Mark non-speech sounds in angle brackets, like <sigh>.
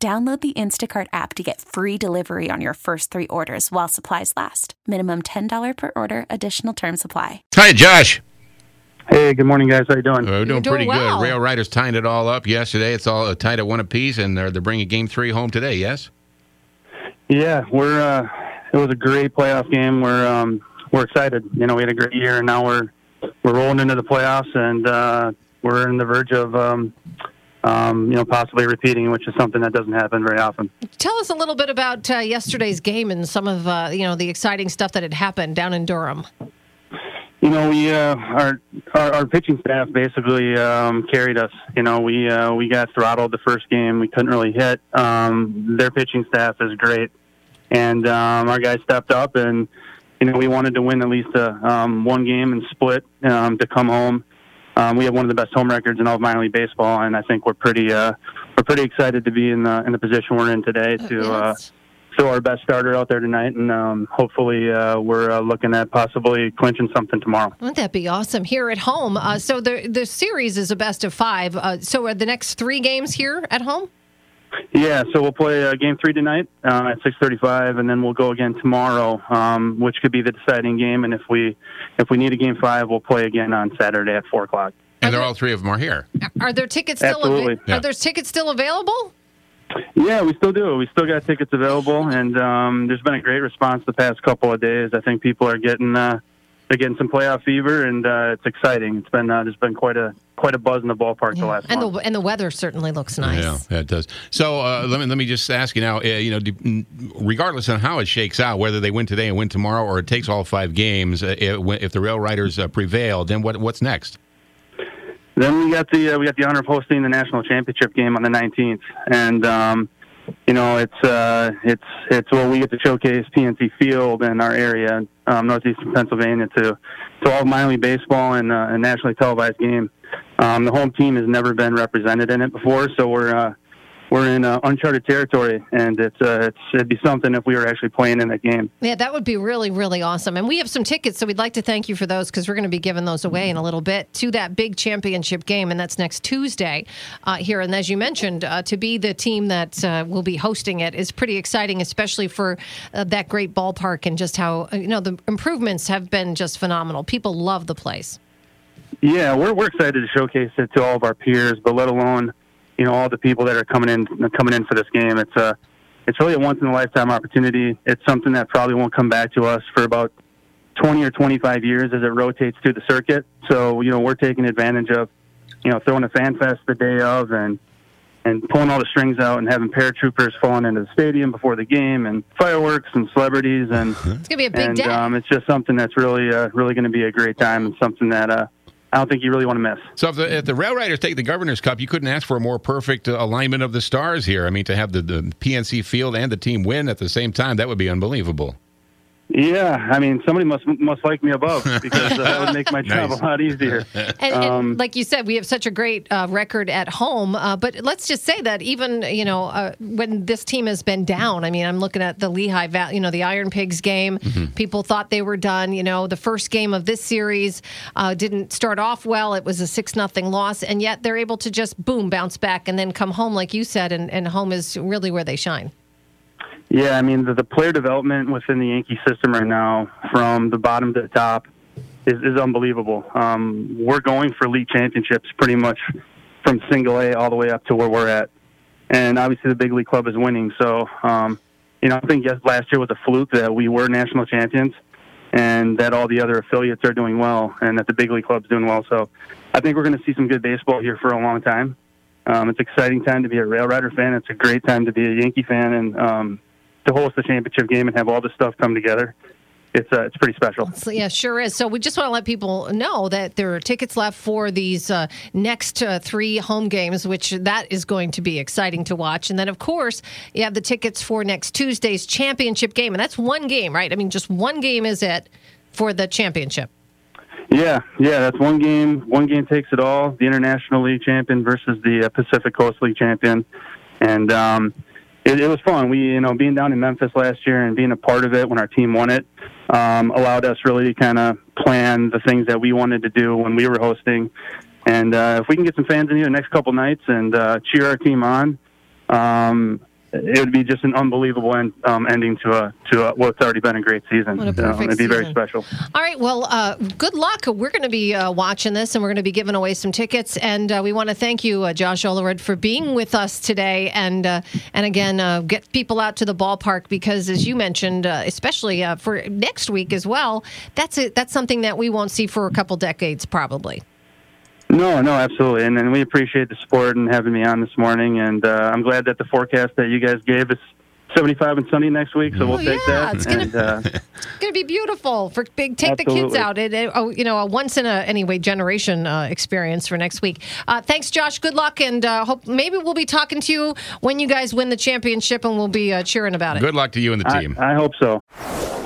Download the Instacart app to get free delivery on your first three orders while supplies last. Minimum $10 per order, additional term supply. Hi, Josh. Hey, good morning, guys. How you doing? We're doing, doing pretty well. good. Rail Riders tying it all up yesterday. It's all uh, tied at one apiece, and they're, they're bringing game three home today, yes? Yeah, we're. Uh, it was a great playoff game. We're um, we're excited. You know, we had a great year, and now we're we're rolling into the playoffs, and uh, we're in the verge of um, um, you know possibly repeating, which is something that doesn't happen very often. Tell us a little bit about uh, yesterday's game and some of uh, you know the exciting stuff that had happened down in Durham. You know, we uh, our, our our pitching staff basically um, carried us. You know, we uh, we got throttled the first game. We couldn't really hit. Um, their pitching staff is great, and um, our guys stepped up, and you know, we wanted to win at least a, um, one game and split um, to come home. Um, we have one of the best home records in all of minor league baseball, and I think we're pretty uh, we're pretty excited to be in the in the position we're in today to. Uh, throw our best starter out there tonight, and um, hopefully uh, we're uh, looking at possibly clinching something tomorrow. Wouldn't that be awesome here at home? Uh, so the the series is a best of five. Uh, so are the next three games here at home? Yeah, so we'll play uh, game three tonight uh, at six thirty-five, and then we'll go again tomorrow, um, which could be the deciding game. And if we if we need a game five, we'll play again on Saturday at four o'clock. And they're all three of them are here. Are there tickets still? Absolutely. Yeah. Are there tickets still available? Yeah, we still do. We still got tickets available, and um, there's been a great response the past couple of days. I think people are getting uh, they're getting some playoff fever, and uh, it's exciting. It's been uh, there's been quite a quite a buzz in the ballpark the last and month. the and the weather certainly looks nice. Yeah, yeah, it does. So uh, let me let me just ask you now. Uh, you know, regardless of how it shakes out, whether they win today and win tomorrow, or it takes all five games, uh, if, if the Rail Riders uh, prevail, then what what's next? Then we got the uh, we got the honor of hosting the national championship game on the 19th, and um, you know it's uh, it's it's where we get to showcase PNC Field and our area, um, northeastern Pennsylvania, to to all minor league baseball and uh, a nationally televised game. Um, the home team has never been represented in it before, so we're uh, we're in uh, uncharted territory, and it's uh, it's it'd be something if we were actually playing in that game. Yeah, that would be really, really awesome. And we have some tickets, so we'd like to thank you for those because we're going to be giving those away in a little bit to that big championship game, and that's next Tuesday uh, here. And as you mentioned, uh, to be the team that uh, will be hosting it is pretty exciting, especially for uh, that great ballpark and just how you know the improvements have been just phenomenal. People love the place. Yeah, we're we're excited to showcase it to all of our peers, but let alone you know all the people that are coming in coming in for this game. It's a it's really a once in a lifetime opportunity. It's something that probably won't come back to us for about 20 or 25 years as it rotates through the circuit. So you know we're taking advantage of you know throwing a fan fest the day of and and pulling all the strings out and having paratroopers falling into the stadium before the game and fireworks and celebrities and It's going to be a big and day. um, it's just something that's really uh, really going to be a great time and something that uh, I don't think you really want to miss. So if the, if the Rail Riders take the Governor's Cup, you couldn't ask for a more perfect uh, alignment of the stars here. I mean, to have the, the PNC Field and the team win at the same time, that would be unbelievable. Yeah, I mean, somebody must must like me above <laughs> because uh, that would make my job Nice. a lot easier. <laughs> And, and Um, like you said, we have such a great uh, record at home. Uh, but let's just say that even you know uh, when this team has been down, I mean, I'm looking at the Lehigh Valley, you know, the Iron Pigs game. People thought they were done. You know, the first game of this series uh, didn't start off well. It was a six nothing loss, and yet they're able to just boom bounce back and then come home, like you said, and, and home is really where they shine. Yeah, I mean, the, the player development within the Yankee system right now, from the bottom to the top, is, is unbelievable. Um, we're going for league championships pretty much from single A all the way up to where we're at. And obviously, the big league club is winning. So, um, you know, I think yes, last year was a fluke that we were national champions and that all the other affiliates are doing well and that the big league club's doing well. So, I think we're going to see some good baseball here for a long time. Um, it's an exciting time to be a Rail Rider fan. It's a great time to be a Yankee fan, and um, to host the championship game and have all this stuff come together it's uh, it's pretty special. Yeah, sure is. So we just want to let people know that there are tickets left for these uh, next uh, three home games, which that is going to be exciting to watch. And then, of course, you have the tickets for next Tuesday's championship game, and that's one game, right? I mean, just one game is it for the championship. Yeah, yeah, that's one game. One game takes it all. The International League champion versus the uh, Pacific Coast League champion, and um, it, it was fun. We, you know, being down in Memphis last year and being a part of it when our team won it, um, allowed us really to kind of plan the things that we wanted to do when we were hosting. And uh, if we can get some fans in here the next couple nights and uh, cheer our team on, um, it would be just an unbelievable end, um, ending to a to a, what's already been a great season. What a perfect it'd be season. very special. All right. Well, uh, good luck. We're going to be uh, watching this, and we're going to be giving away some tickets. And uh, we want to thank you, uh, Josh Olerud, for being with us today. And uh, and again, uh, get people out to the ballpark because, as you mentioned, uh, especially uh, for next week as well, that's it. That's something that we won't see for a couple decades, probably. No, no, absolutely, and, and we appreciate the support and having me on this morning. And uh, I'm glad that the forecast that you guys gave is 75 and sunny next week, so we'll Oh, take yeah, that. it's gonna- and, uh, It's going to be beautiful for big. Take the kids out. It, it- oh, you know, a once in a anyway generation uh, experience for next week. Uh, thanks, Josh. Good luck, and uh, hope maybe we'll be talking to you when you guys win the championship, and we'll be uh, cheering about it. Good luck to you and the I, team. I hope so.